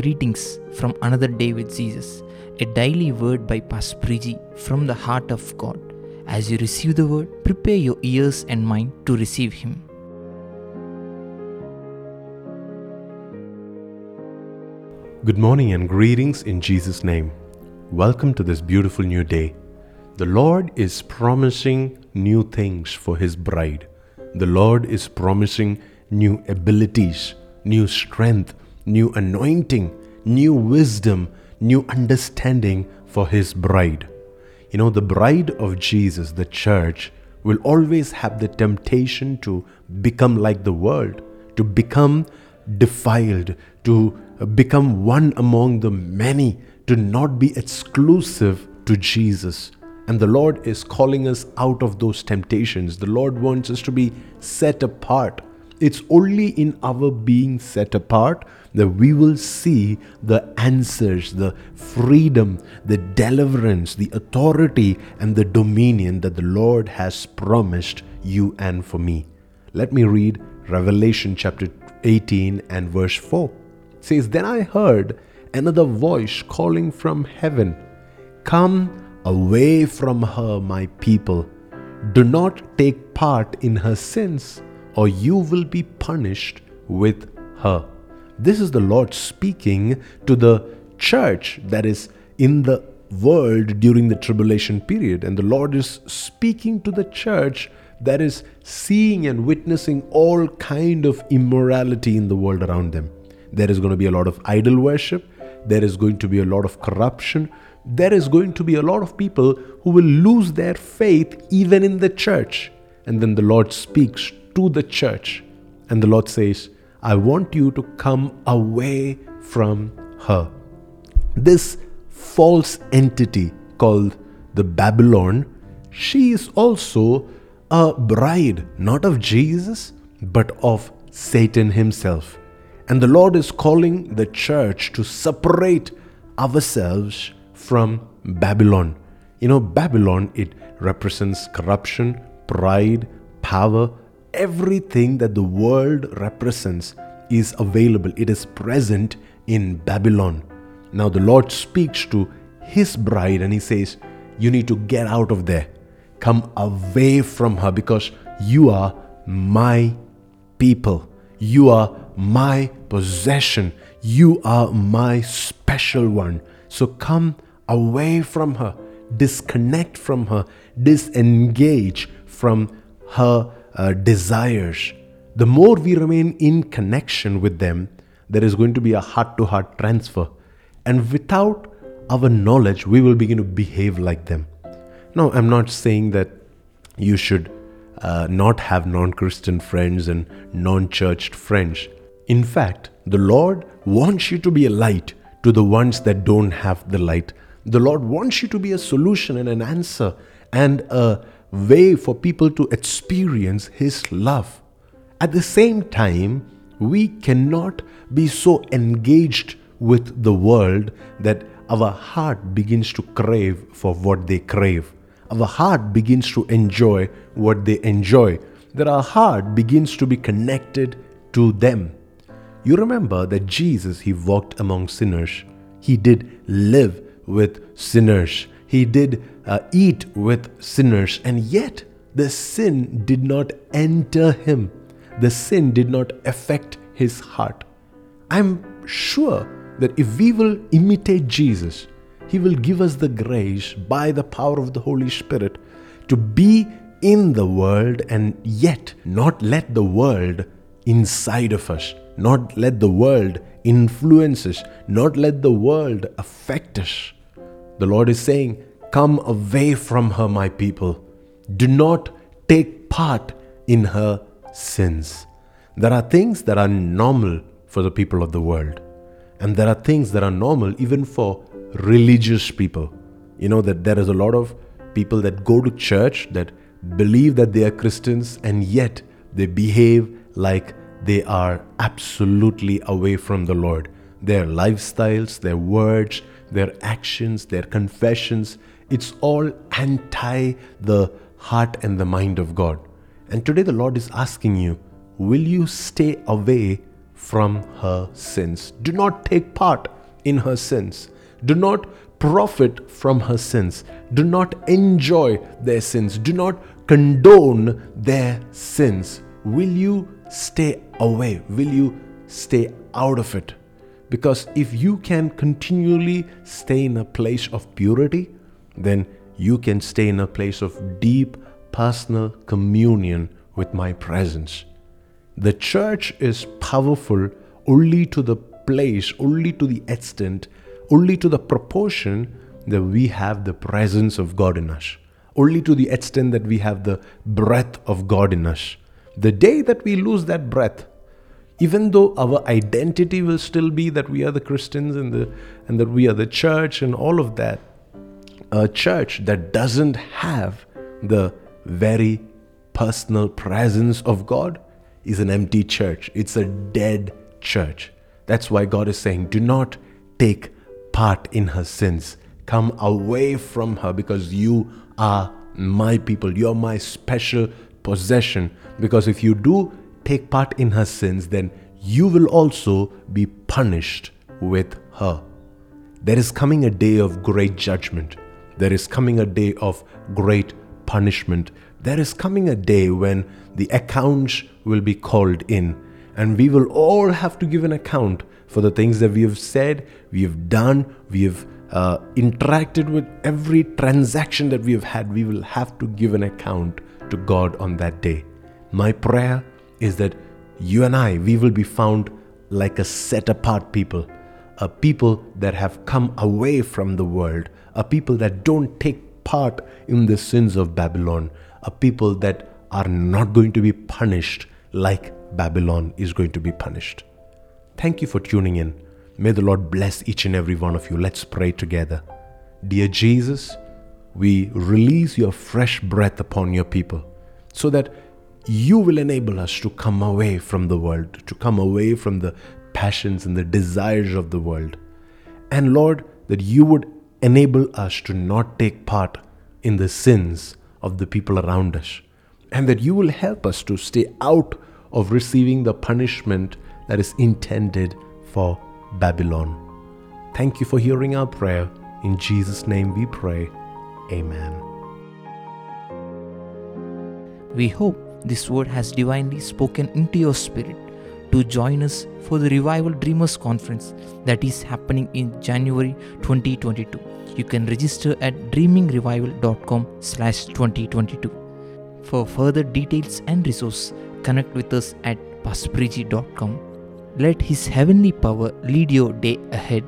Greetings from another day with Jesus, a daily word by Pastor Priji from the heart of God. As you receive the word, prepare your ears and mind to receive Him. Good morning and greetings in Jesus' name. Welcome to this beautiful new day. The Lord is promising new things for His bride. The Lord is promising new abilities, new strength, new anointing, new wisdom, new understanding for His bride. You know, the bride of Jesus, the church, will always have the temptation to become like the world, to become defiled, to become one among the many, to not be exclusive to Jesus. And the Lord is calling us out of those temptations. The Lord wants us to be set apart. It's only in our being set apart that we will see the answers, the freedom, the deliverance, the authority, and the dominion that the Lord has promised you and for me. Let me read Revelation chapter 18 and verse 4. It says, Then I heard another voice calling from heaven, Come away from her, my people. Do not take part in her sins, or you will be punished with her. This is the Lord speaking to the church that is in the world during the tribulation period. And the Lord is speaking to the church that is seeing and witnessing all kind of immorality in the world around them. There is going to be a lot of idol worship. There is going to be a lot of corruption. There is going to be a lot of people who will lose their faith even in the church. And then the Lord speaks to the church. And the Lord says, I want you to come away from her. This false entity called the Babylon, she is also a bride, not of Jesus, but of Satan himself. And the Lord is calling the church to separate ourselves from Babylon. You know, Babylon, it represents corruption, pride, power, everything that the world represents is available, it is present in Babylon. Now, the Lord speaks to his bride and he says, You need to get out of there. Come away from her because you are my people. You are my possession. You are my special one. So come away from her, disconnect from her, disengage from her uh, desires, the more we remain in connection with them, there is going to be a heart to heart transfer. And without our knowledge, we will begin to behave like them. Now, I'm not saying that you should uh, not have non Christian friends and non churched friends. In fact, the Lord wants you to be a light to the ones that don't have the light. The Lord wants you to be a solution and an answer and a way for people to experience His love. At the same time, we cannot be so engaged with the world that our heart begins to crave for what they crave. Our heart begins to enjoy what they enjoy. That our heart begins to be connected to them. You remember that Jesus, He walked among sinners. He did live with sinners. He did uh, eat with sinners, and yet the sin did not enter him. The sin did not affect his heart. I'm sure that if we will imitate Jesus, He will give us the grace by the power of the Holy Spirit to be in the world and yet not let the world inside of us, not let the world influence us, not let the world affect us. The Lord is saying, Come away from her, my people. Do not take part in her sins. There are things that are normal for the people of the world, and there are things that are normal even for religious people. You know that there is a lot of people that go to church that believe that they are Christians and yet they behave like they are absolutely away from the Lord. Their lifestyles, their words, their actions, their confessions, it's all anti the heart and the mind of God. And today the Lord is asking you, will you stay away from her sins. Do not take part in her sins. Do not profit from her sins. Do not enjoy their sins. Do not condone their sins. Will you stay away? Will you stay out of it? Because if you can continually stay in a place of purity, then you can stay in a place of deep personal communion with my presence. The church is powerful only to the place, only to the extent, only to the proportion that we have the presence of God in us, only to the extent that we have the breath of God in us. The day that we lose that breath, even though our identity will still be that we are the Christians and the and that we are the church and all of that, a church that doesn't have the very personal presence of God is an empty church. It's a dead church. That's why God is saying, do not take part in her sins. Come away from her because you are my people. You're my special possession. Because if you do take part in her sins, then you will also be punished with her. There is coming a day of great judgment. There is coming a day of great punishment. There is coming a day when the accounts will be called in, and we will all have to give an account for the things that we have said, we have done, we have uh, interacted with every transaction that we have had. We will have to give an account to God on that day. My prayer is that you and I, we will be found like a set apart people, a people that have come away from the world, a people that don't take part in the sins of Babylon, a people that are not going to be punished like Babylon is going to be punished. Thank you for tuning in. May the Lord bless each and every one of you. Let's pray together. Dear Jesus, we release your fresh breath upon your people so that you will enable us to come away from the world, to come away from the passions and the desires of the world. And Lord, that you would enable us to not take part in the sins of the people around us, and that you will help us to stay out of receiving the punishment that is intended for Babylon. Thank you for hearing our prayer. In Jesus' name we pray. Amen. We hope this word has divinely spoken into your spirit to join us for the Revival Dreamers Conference that is happening in January 2022. You can register at dreamingrevival.com slash 2022. For further details and resource, connect with us at pastorpriji.com. Let His heavenly power lead your day ahead